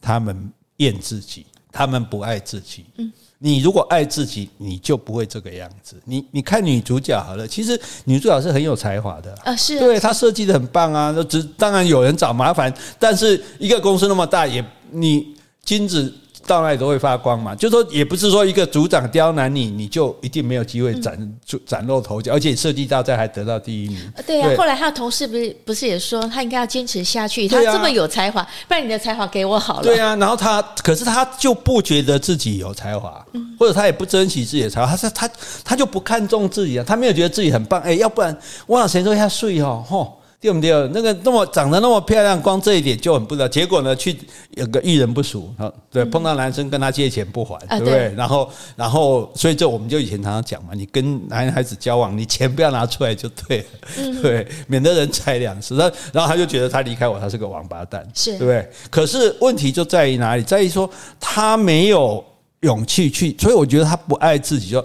他们厌自己。他们不爱自己。嗯，你如果爱自己，你就不会这个样子。你你看女主角好了，其实女主角是很有才华的啊，是对，她设计的很棒啊。只当然有人找麻烦，但是一个公司那么大，也你金子。到哪里都会发光嘛，就说也不是说一个组长刁难你，你就一定没有机会崭崭露头角，而且设计大赛还得到第一名。对呀，后来他的同事不是不是也说他应该要坚持下去，他这么有才华，不然你的才华给我好了。对啊，然后他可是他就不觉得自己有才华，或者他也不珍惜自己的才华，他说他他就不看重自己啊，他没有觉得自己很棒。哎，要不然我想谁说一下睡哦，吼。对不对？那个那么长得那么漂亮，光这一点就很不得。结果呢，去有个遇人不淑，对，碰到男生跟他借钱不还，对不对？然后，然后，所以这我们就以前常常讲嘛，你跟男孩子交往，你钱不要拿出来就对了，对，免得人财两失。然后，然后他就觉得他离开我，他是个王八蛋，是对不对？可是问题就在于哪里？在于说他没有勇气去，所以我觉得他不爱自己，就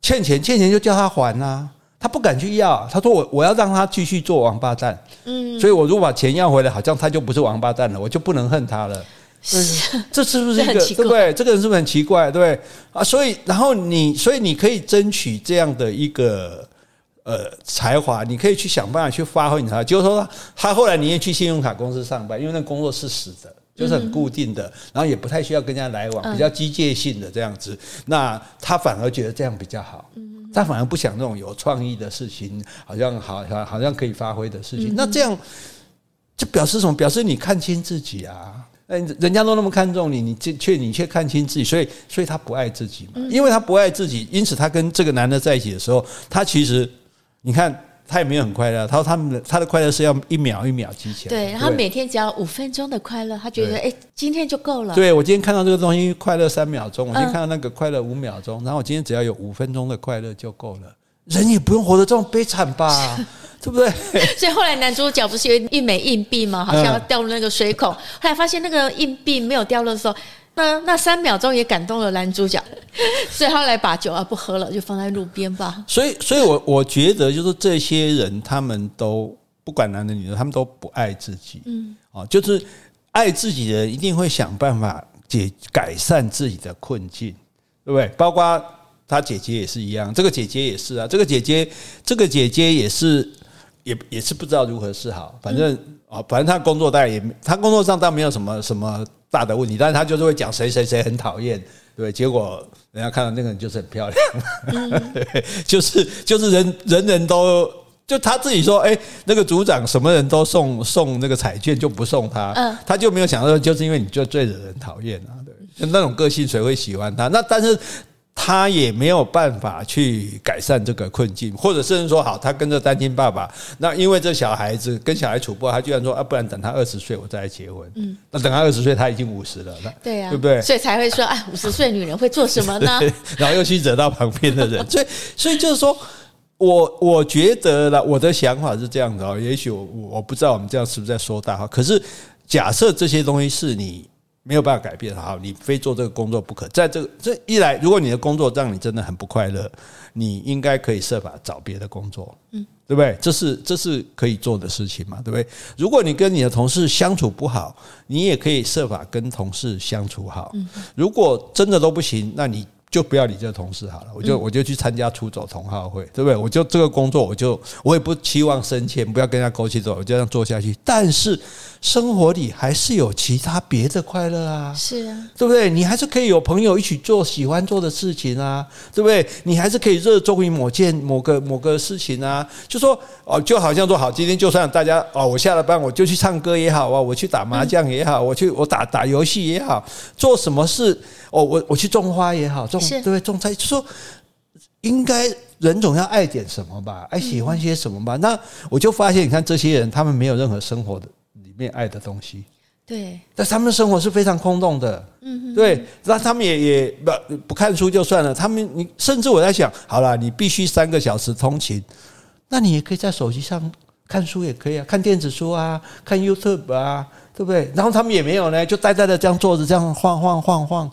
欠钱，欠钱就叫他还啊。他不敢去要，他说我我要让他继续做王八蛋，嗯，所以我如果把钱要回来，好像他就不是王八蛋了，我就不能恨他了。是，这是不是一个对不对？这个人是不是很奇怪？对不对啊？所以然后你，所以你可以争取这样的一个呃才华，你可以去想办法去发挥你才华。就是说，他后来你也去信用卡公司上班，因为那工作是死的，就是很固定的，然后也不太需要跟人家来往，比较机械性的这样子。那他反而觉得这样比较好。他反而不想那种有创意的事情，好像好好好像可以发挥的事情。那这样就表示什么？表示你看清自己啊！人家都那么看重你，你却你却看清自己，所以所以他不爱自己嘛。因为他不爱自己，因此他跟这个男的在一起的时候，他其实你看。他也没有很快乐，他说他们的他的快乐是要一秒一秒积起来。对，然后每天只要五分钟的快乐，他觉得哎，今天就够了。对，我今天看到这个东西，快乐三秒钟；我今天看到那个快乐五秒钟，然后我今天只要有五分钟的快乐就够了。人也不用活得这么悲惨吧，对不对？<laughs> 所以后来男主角不是有一枚硬币吗？好像要掉入那个水孔，后来发现那个硬币没有掉落的时候。那那三秒钟也感动了男主角，<laughs> 所以他来把酒啊不喝了，就放在路边吧。所以，所以我我觉得就是这些人，他们都不管男的女的，他们都不爱自己。嗯，哦，就是爱自己的人一定会想办法解改善自己的困境，对不对？包括他姐姐也是一样，这个姐姐也是啊，这个姐姐，这个姐姐也是，也也是不知道如何是好。反正啊，反正他工作当然也，他工作上倒没有什么什么。大的问题，但是他就是会讲谁谁谁很讨厌，对，结果人家看到那个人就是很漂亮，嗯、<laughs> 就是就是人人人都就他自己说，哎，那个组长什么人都送送那个彩券，就不送他，嗯，他就没有想到，就是因为你就最惹人讨厌啊，对，就那种个性谁会喜欢他？那但是。他也没有办法去改善这个困境，或者甚至说好，他跟着单亲爸爸，那因为这小孩子跟小孩处不好，他居然说啊，不然等他二十岁我再来结婚。嗯，那等他二十岁他已经五十了，那对呀，对不对？所以才会说，哎，五十岁女人会做什么呢？<laughs> 然后又去惹到旁边的人，<laughs> 所以所以就是说，我我觉得啦，我的想法是这样的哦，也许我我不知道我们这样是不是在说大话，可是假设这些东西是你。没有办法改变，好，你非做这个工作不可。在这个这一来，如果你的工作让你真的很不快乐，你应该可以设法找别的工作，嗯，对不对？这是这是可以做的事情嘛，对不对？如果你跟你的同事相处不好，你也可以设法跟同事相处好。如果真的都不行，那你。就不要理这个同事好了，我就我就去参加出走同好会，对不对？我就这个工作，我就我也不期望升迁，不要跟人家勾起走，我就这样做下去。但是生活里还是有其他别的快乐啊，是啊，对不对？你还是可以有朋友一起做喜欢做的事情啊，对不对？你还是可以热衷于某件某个某个事情啊。就说哦，就好像说好，今天就算大家哦，我下了班我就去唱歌也好啊，我去打麻将也好，我去我打打游戏也好，做什么事。哦，我我去种花也好，种对？种菜就说应该人总要爱点什么吧，爱喜欢些什么吧。那我就发现，你看这些人，他们没有任何生活的里面爱的东西。对，但他们的生活是非常空洞的。嗯，对。那他们也也不不看书就算了，他们你甚至我在想，好了，你必须三个小时通勤，那你也可以在手机上看书，也可以啊，看电子书啊，看 YouTube 啊，对不对？然后他们也没有呢，就呆呆的这样坐着，这样晃晃晃晃。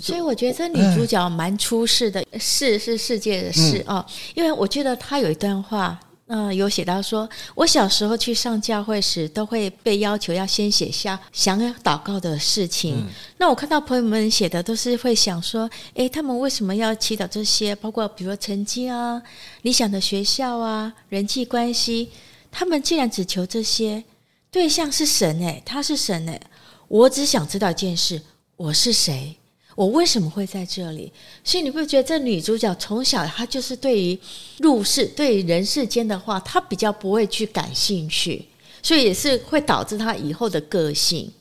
所以我觉得这女主角蛮出世的，世是世界的世啊，因为我记得她有一段话，嗯，有写到说，我小时候去上教会时，都会被要求要先写下想要祷告的事情。那我看到朋友们写的都是会想说，诶，他们为什么要祈祷这些？包括比如说成绩啊、理想的学校啊、人际关系，他们既然只求这些，对象是神诶，他是神诶，我只想知道一件事，我是谁？我为什么会在这里？所以你会觉得这女主角从小她就是对于入世、对于人世间的话，她比较不会去感兴趣，所以也是会导致她以后的个性。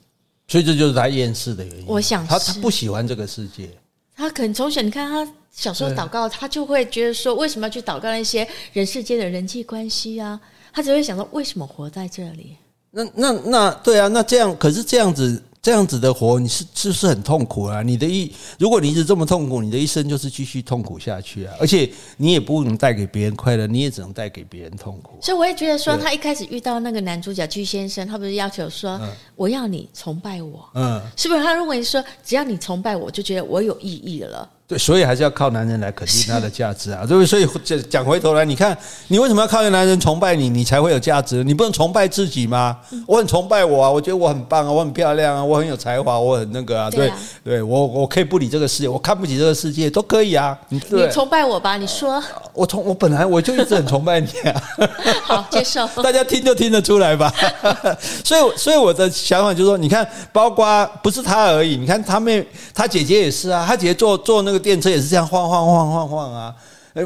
所以这就是她厌世的原因。我想她她不喜欢这个世界。她可能从小你看她小时候祷告，她就会觉得说，为什么要去祷告那些人世间的人际关系啊？她只会想说，为什么活在这里？那那那对啊，那这样可是这样子。这样子的活，你是是不是很痛苦啊？你的一，如果你一直这么痛苦，你的一生就是继续痛苦下去啊！而且你也不能带给别人快乐，你也只能带给别人痛苦。所以我也觉得说，他一开始遇到那个男主角居先生，他不是要求说，我要你崇拜我，嗯，是不是？他认为说，只要你崇拜我，就觉得我有意义了。对，所以还是要靠男人来肯定他的价值啊，对不对？所以讲讲回头来，你看，你为什么要靠一个男人崇拜你，你才会有价值？你不能崇拜自己吗？我很崇拜我啊，我觉得我很棒啊，我很漂亮啊，我很有才华，我很那个啊，对，对，啊、对我我可以不理这个世界，我看不起这个世界都可以啊。你崇拜我吧，你说。我崇我本来我就一直很崇拜你啊。<laughs> 好，接受。<laughs> 大家听就听得出来吧。<laughs> 所以所以我的想法就是说，你看，包括不是他而已，你看他妹他姐姐也是啊，他姐姐做做那个。电车也是这样晃晃晃晃晃啊！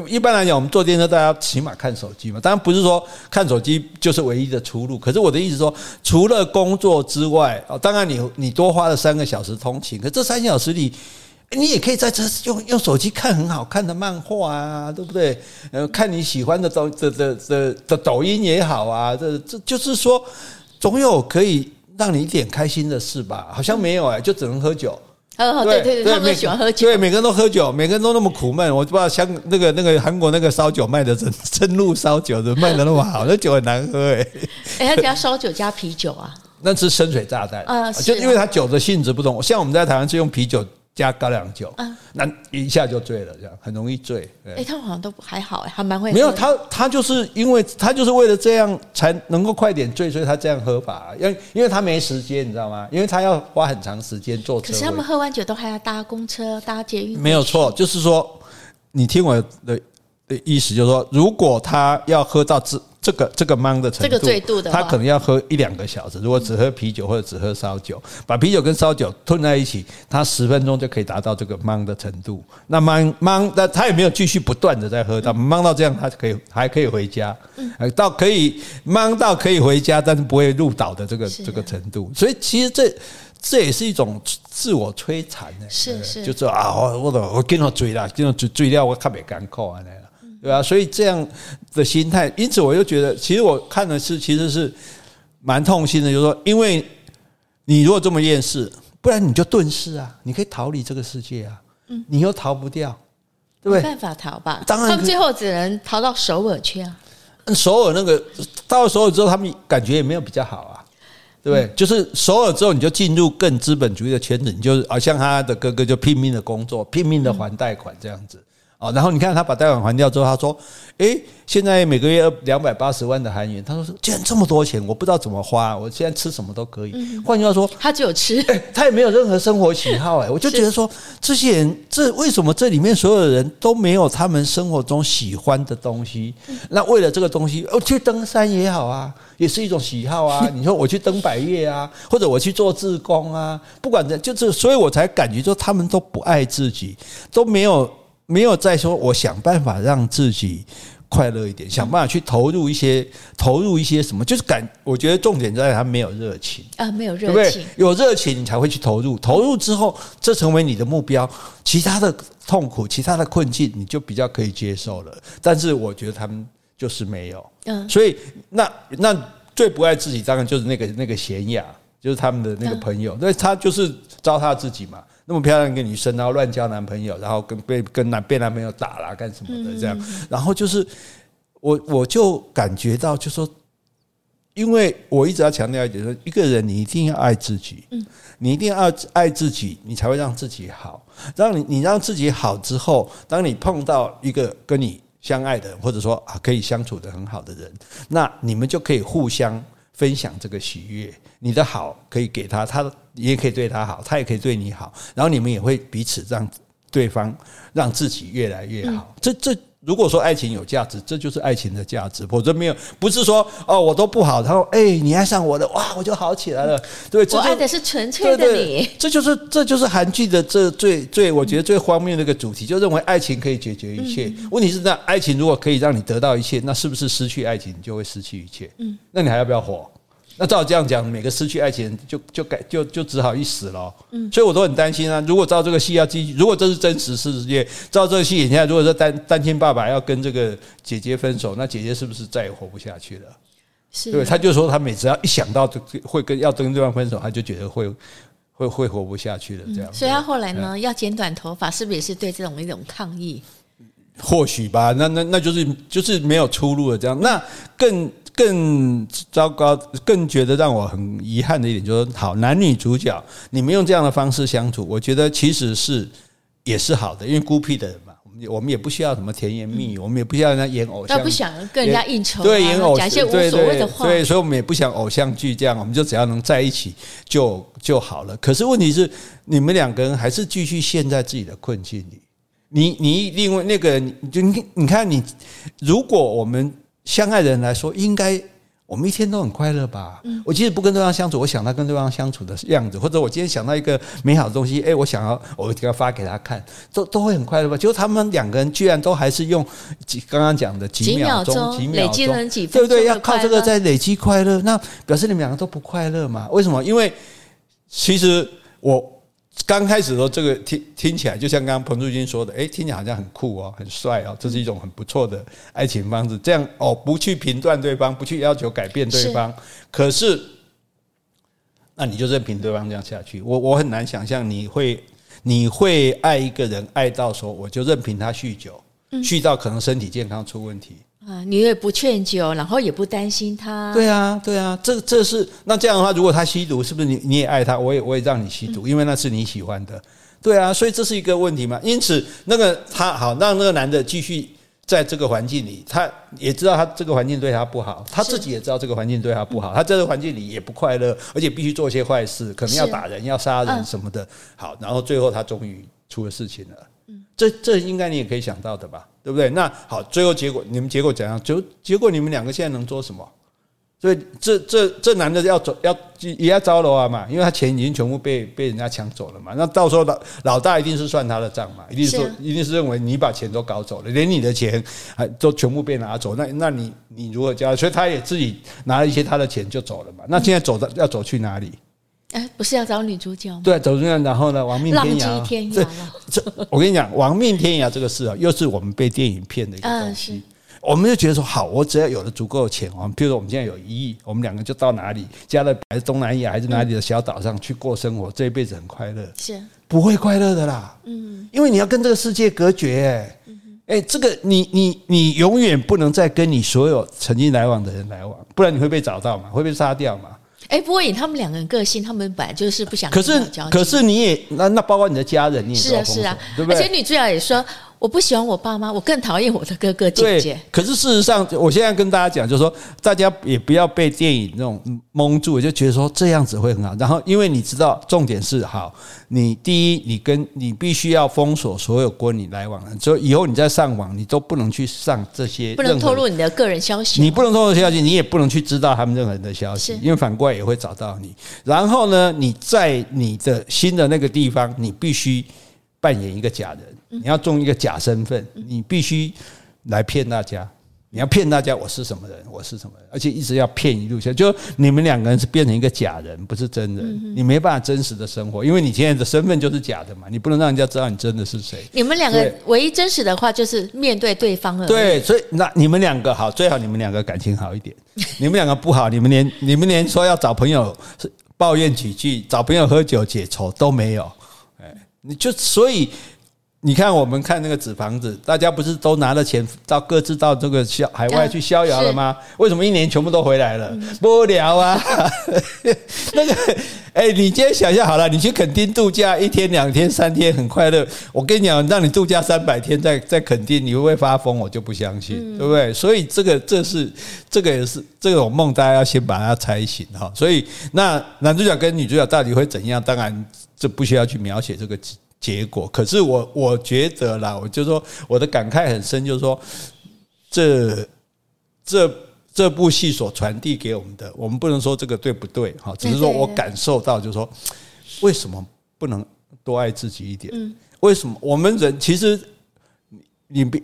一般来讲，我们坐电车，大家起码看手机嘛。当然不是说看手机就是唯一的出路。可是我的意思说，除了工作之外，哦，当然你你多花了三个小时通勤，可这三小时里，你也可以在这用用手机看很好看的漫画啊，对不对？呃，看你喜欢的抖的的的的抖音也好啊，这这就是说，总有可以让你一点开心的事吧？好像没有哎，就只能喝酒。哦，对对对，他们喜欢喝酒。对，每个人都喝酒，每个人都那么苦闷。我不知道香那个那个韩国那个烧酒卖的真真露烧酒的卖的那么好？那酒很难喝哎。<laughs> 哎，他加烧酒加啤酒啊？<laughs> 那是深水炸弹啊，就因为它酒的性质不同。像我们在台湾是用啤酒。加高粱酒，嗯，那一下就醉了，这样很容易醉。哎，他们好像都还好，哎，还蛮会。没有他，他就是因为他就是为了这样才能够快点醉，所以他这样喝法。因为因为他没时间，你知道吗？因为他要花很长时间坐车。可是他们喝完酒都还要搭公车、搭捷运。没有错，就是说，你听我的的意思，就是说，如果他要喝到这。这个这个茫的程度，这个醉度的，他可能要喝一两个小时。如果只喝啤酒或者只喝烧酒，把啤酒跟烧酒吞在一起，他十分钟就可以达到这个茫的程度。那茫茫，那他也没有继续不断的在喝到茫到这样，他可以还可以回家，到可以茫到可以回家，但是不会入岛的这个这个程度。所以其实这这也是一种自我摧残呢，是是，就是啊，我我我跟他追了，跟他追追了，我特别艰苦啊，对吧？所以这样的心态，因此我就觉得，其实我看的是，其实是蛮痛心的，就是说，因为你如果这么厌世，不然你就遁世啊，你可以逃离这个世界啊，嗯，你又逃不掉，对不对？没办法逃吧？当然，他们最后只能逃到首尔去啊。首尔那个到了首尔之后，他们感觉也没有比较好啊。对不对？就是首尔之后，你就进入更资本主义的圈子，你就好像他的哥哥就拼命的工作，拼命的还贷款这样子。哦，然后你看他把贷款还掉之后，他说：“诶，现在每个月两百八十万的韩元。”他说：“既然这么多钱，我不知道怎么花，我现在吃什么都可以。”换句话说，他只有吃，他也没有任何生活喜好。诶，我就觉得说，这些人这为什么这里面所有的人都没有他们生活中喜欢的东西？那为了这个东西，哦去登山也好啊，也是一种喜好啊。<laughs> 你说我去登百岳啊，或者我去做志工啊，不管这就是，所以我才感觉说他们都不爱自己，都没有。没有再说，我想办法让自己快乐一点，想办法去投入一些，投入一些什么，就是感。我觉得重点在他没有热情啊，没有热情，对不对？有热情你才会去投入，投入之后，这成为你的目标，其他的痛苦、其他的困境，你就比较可以接受了。但是我觉得他们就是没有，嗯，所以那那最不爱自己，当然就是那个那个贤雅，就是他们的那个朋友，那他就是糟蹋自己嘛。那么漂亮一个女生，然后乱交男朋友，然后跟被跟男被男朋友打了干什么的这样，然后就是我我就感觉到，就说，因为我一直要强调一点，说一个人你一定要爱自己，你一定要爱自己，你才会让自己好。让你你让自己好之后，当你碰到一个跟你相爱的人，或者说啊可以相处的很好的人，那你们就可以互相分享这个喜悦。你的好可以给他，他。也可以对他好，他也可以对你好，然后你们也会彼此让对方让自己越来越好。这这如果说爱情有价值，这就是爱情的价值。否则没有，不是说哦我都不好，他说哎你爱上我的哇我就好起来了。对，我爱的是纯粹的你。这就是这就是韩剧的这最最我觉得最荒谬的一个主题，就认为爱情可以解决一切。问题是那爱情如果可以让你得到一切，那是不是失去爱情你就会失去一切？嗯，那你还要不要活？那照这样讲，每个失去爱情人就就改就就只好一死了。嗯，所以我都很担心啊。如果照这个戏要继续，如果这是真实世界，照这个戏演下来，如果说单单亲爸爸要跟这个姐姐分手，那姐姐是不是再也活不下去了？是，对，他就说他每次要一想到会跟要跟对方分手，他就觉得会会会活不下去了。这样，所以他后来呢，要剪短头发，是不是也是对这种一种抗议？或许吧。那那那就是就是没有出路了。这样，那更。更糟糕，更觉得让我很遗憾的一点就是，好，男女主角你们用这样的方式相处，我觉得其实是也是好的，因为孤僻的人嘛，我们我们也不需要什么甜言蜜语，我们也不需要人家演偶像，不想跟人家应酬，对，演偶像，讲一些无所谓的话，对，所以我们也不想偶像剧这样，我们就只要能在一起就就好了。可是问题是，你们两个人还是继续陷在自己的困境里。你你另外那个人，就你你看你，如果我们。相爱的人来说，应该我们一天都很快乐吧？我即使不跟对方相处，我想到跟对方相处的样子，或者我今天想到一个美好的东西，哎，我想要我给他发给他看，都都会很快乐吧？就他们两个人居然都还是用几刚刚讲的几秒钟、几秒钟，对不对？要靠这个在累积快乐，那表示你们两个都不快乐嘛？为什么？因为其实我。刚开始的时候，这个听听起来就像刚刚彭祝金说的，诶，听起来好像很酷哦，很帅哦，这是一种很不错的爱情方式。这样哦，不去评断对方，不去要求改变对方，可是，那你就任凭对方这样下去。我我很难想象你会你会爱一个人爱到说，我就任凭他酗酒，酗到可能身体健康出问题。啊，你也不劝酒，然后也不担心他。对啊，对啊，这这是那这样的话，如果他吸毒，是不是你你也爱他？我也我也让你吸毒，因为那是你喜欢的。对啊，所以这是一个问题嘛。因此，那个他好让那个男的继续在这个环境里，他也知道他这个环境对他不好，他自己也知道这个环境对他不好，他这个环境里也不快乐，而且必须做一些坏事，可能要打人、要杀人什么的。好，然后最后他终于出了事情了。这这应该你也可以想到的吧，对不对？那好，最后结果你们结果怎样？就结果你们两个现在能做什么？所以这这这男的要走要也要招了啊嘛，因为他钱已经全部被被人家抢走了嘛。那到时候老老大一定是算他的账嘛，一定说一定是认为你把钱都搞走了，连你的钱还都全部被拿走。那那你你如何交？所以他也自己拿了一些他的钱就走了嘛。那现在走的要走去哪里？哎，不是要找女主角吗？对，走这样，然后呢，亡命天涯。浪迹天涯。这我跟你讲，亡命天涯这个事啊，又是我们被电影骗的一个东西。我们就觉得说，好，我只要有了足够的钱，我们比如说我们现在有一亿，我们两个就到哪里，加勒比还是东南亚还是哪里的小岛上去过生活，这一辈子很快乐。是，不会快乐的啦。嗯，因为你要跟这个世界隔绝。哎，哎，这个你你你永远不能再跟你所有曾经来往的人来往，不然你会被找到嘛，会被杀掉嘛。哎，不过以他们两个人个性，他们本来就是不想。可是，可是你也那那包括你的家人，你也是啊是啊，对不对？而且女主角也说。我不喜欢我爸妈，我更讨厌我的哥哥姐姐。可是事实上，我现在跟大家讲，就是说，大家也不要被电影那种蒙住，就觉得说这样子会很好。然后，因为你知道，重点是好，你第一，你跟你必须要封锁所有跟你来往的，就以以后你在上网，你都不能去上这些，不能透露你的个人消息，你不能透露消息，你也不能去知道他们任何人的消息，因为反过来也会找到你。然后呢，你在你的新的那个地方，你必须。扮演一个假人，你要中一个假身份，你必须来骗大家。你要骗大家我是什么人，我是什么人，而且一直要骗一路下，就你们两个人是变成一个假人，不是真人，你没办法真实的生活，因为你现在的身份就是假的嘛，你不能让人家知道你真的是谁。你们两个唯一真实的话就是面对对方了。对，所以那你们两个好，最好你们两个感情好一点。<laughs> 你们两个不好，你们连你们连说要找朋友抱怨几句，找朋友喝酒解愁都没有。哎你就所以，你看我们看那个纸房子，大家不是都拿了钱到各自到这个逍海外去逍遥了吗？为什么一年全部都回来了？无聊啊！<laughs> 那个，哎，你今天想一下好了，你去垦丁度假一天、两天、三天很快乐。我跟你讲，让你度假三百天在在垦丁，你会不会发疯？我就不相信，对不对？所以这个这是这个也是这种梦，大家要先把它拆醒哈。所以那男主角跟女主角到底会怎样？当然。这不需要去描写这个结果，可是我我觉得啦，我就说我的感慨很深，就是说这这这部戏所传递给我们的，我们不能说这个对不对哈，只是说我感受到，就是说为什么不能多爱自己一点？为什么我们人其实你你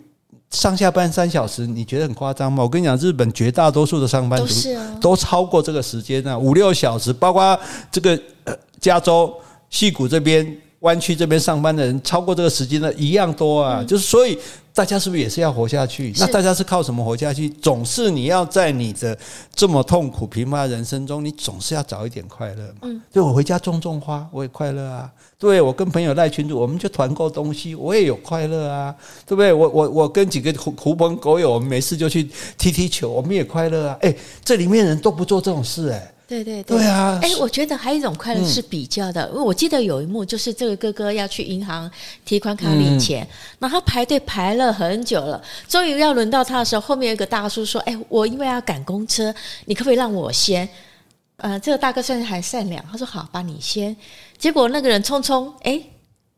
上下班三小时，你觉得很夸张吗？我跟你讲，日本绝大多数的上班族都超过这个时间呢，五六小时，包括这个加州。戏谷这边、湾区这边上班的人超过这个时间的一样多啊，就是所以大家是不是也是要活下去？那大家是靠什么活下去？总是你要在你的这么痛苦平凡的人生中，你总是要找一点快乐嘛。嗯，对，我回家种种花，我也快乐啊。对，我跟朋友赖群主，我们就团购东西，我也有快乐啊，对不对？我我我跟几个狐狐朋狗友，我们没事就去踢踢球，我们也快乐啊。诶，这里面人都不做这种事诶。对对对，对啊！哎，我觉得还有一种快乐是比较的，因为我记得有一幕，就是这个哥哥要去银行提款卡领钱，然后他排队排了很久了，终于要轮到他的时候，后面有一个大叔说：“哎，我因为要赶公车，你可不可以让我先？”呃，这个大哥算是还善良，他说：“好，把你先。”结果那个人匆匆哎，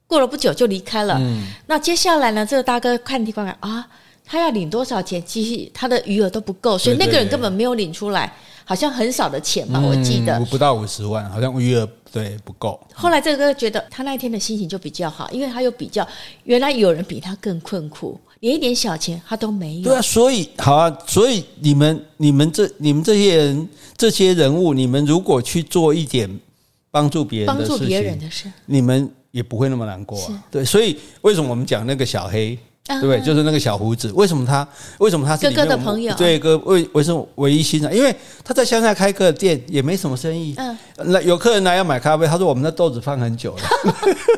过了不久就离开了。那接下来呢？这个大哥看提款卡啊，他要领多少钱？其实他的余额都不够，所以那个人根本没有领出来。好像很少的钱吧，我记得不到五十万，好像余额对不够。后来这个觉得他那一天的心情就比较好，因为他有比较，原来有人比他更困苦，连一点小钱他都没有。对啊，所以好啊，所以你们、你们这、你们这些人、这些人物，你们如果去做一点帮助别人、帮助别人的事，你们也不会那么难过啊。对，所以为什么我们讲那个小黑？对不对？就是那个小胡子，为什么他？为什么他是哥哥的朋友？对，哥为为什么唯一欣赏？因为他在乡下开个店，也没什么生意。嗯，那有客人来要买咖啡，他说我们的豆子放很久了。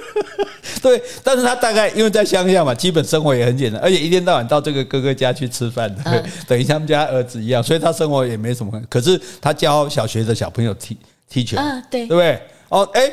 <laughs> 对，但是他大概因为在乡下嘛，基本生活也很简单，而且一天到晚到这个哥哥家去吃饭，对，<laughs> 等于他们家儿子一样，所以他生活也没什么。可是他教小学的小朋友踢踢球，嗯，对，对不对？哦，哎。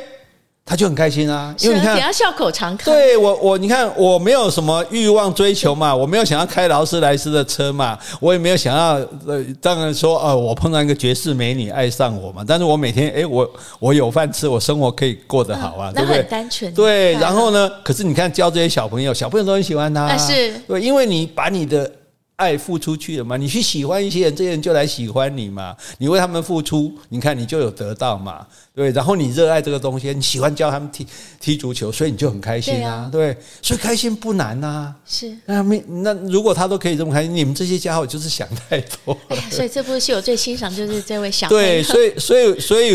他就很开心啊，因为你看，给他笑口常开。对我，我你看，我没有什么欲望追求嘛，我没有想要开劳斯莱斯的车嘛，我也没有想要呃，当然说呃，我碰到一个绝世美女爱上我嘛，但是我每天诶，我我有饭吃，我生活可以过得好啊，对不对？单纯。对，然后呢，可是你看教这些小朋友，小朋友都很喜欢他，是，对，因为你把你的爱付出去了嘛？你去喜欢一些人，这些人就来喜欢你嘛？你为他们付出，你看你就有得到嘛？对，然后你热爱这个东西，你喜欢教他们踢踢足球，所以你就很开心啊。对，啊、对，所以开心不难呐、啊。是那没那如果他都可以这么开心，你们这些家伙就是想太多了。所以这部戏我最欣赏就是这位小对，所以所以所以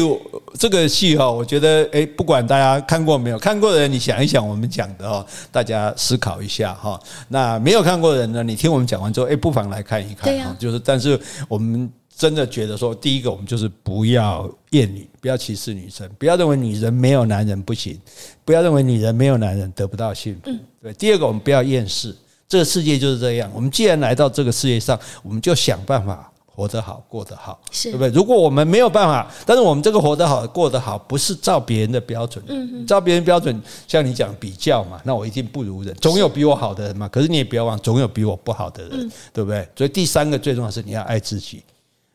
这个戏哈，我觉得哎，不管大家看过没有，看过的人你想一想我们讲的哦，大家思考一下哈。那没有看过的人呢，你听我们讲完之后，哎，不妨来看一看。对啊，就是但是我们。真的觉得说，第一个我们就是不要厌女，不要歧视女生，不要认为女人没有男人不行，不要认为女人没有男人得不到幸福。对，第二个我们不要厌世，这个世界就是这样。我们既然来到这个世界上，我们就想办法活得好，过得好，对不对？如果我们没有办法，但是我们这个活得好，过得好，不是照别人的标准，照别人标准，像你讲比较嘛，那我一定不如人，总有比我好的人嘛。可是你也不要忘，总有比我不好的人，对不对？所以第三个最重要的是你要爱自己。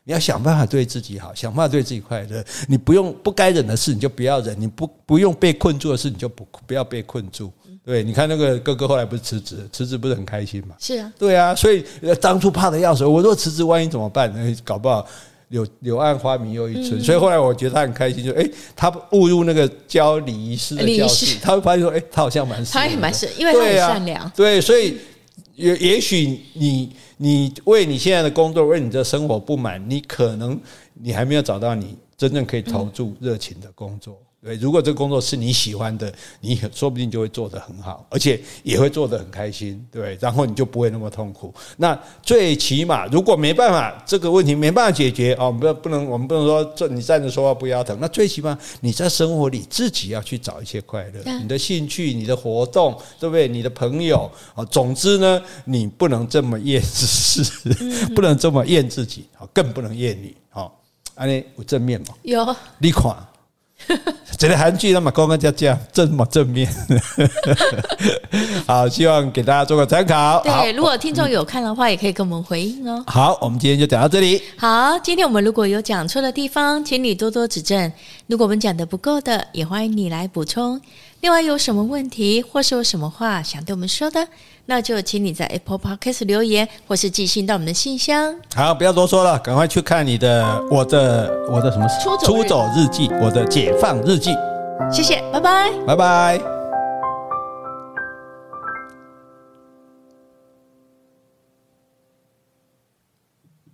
你要想办法对自己好，想办法对自己快乐。你不用不该忍的事，你就不要忍；你不不用被困住的事，你就不不要被困住。对，你看那个哥哥后来不是辞职，辞职不是很开心吗？是啊，对啊。所以当初怕的要死，我如果辞职，万一怎么办？搞不好柳柳暗花明又一村。所以后来我觉得他很开心，就诶，他误入那个教礼仪师的教室，他会发现说，诶，他好像蛮他也蛮是，因为他很善良。对，所以也也许你。你为你现在的工作，为你的生活不满，你可能你还没有找到你真正可以投注热情的工作。对，如果这个工作是你喜欢的，你说不定就会做得很好，而且也会做得很开心，对，然后你就不会那么痛苦。那最起码，如果没办法这个问题没办法解决哦，不不能，我们不能说这你站着说话不腰疼。那最起码你在生活里自己要去找一些快乐，你的兴趣、你的活动，对不对？你的朋友啊，总之呢，你不能这么厌世，<laughs> 不能这么厌自己，更不能厌你。好，安利有正面吗？有，你看。<laughs> 这个韩剧那么刚刚讲讲这么正面，<laughs> 好，希望给大家做个参考。对，如果听众有看的话，也可以跟我们回应哦。好，我们今天就讲到这里。好，今天我们如果有讲错的地方，请你多多指正。如果我们讲的不够的，也欢迎你来补充。另外，有什么问题或是有什么话想对我们说的？那就请你在 Apple Podcast 留言，或是寄信到我们的信箱。好，不要多说了，赶快去看你的我的我的什么出走日记，我的解放日记。谢谢，拜拜，拜拜。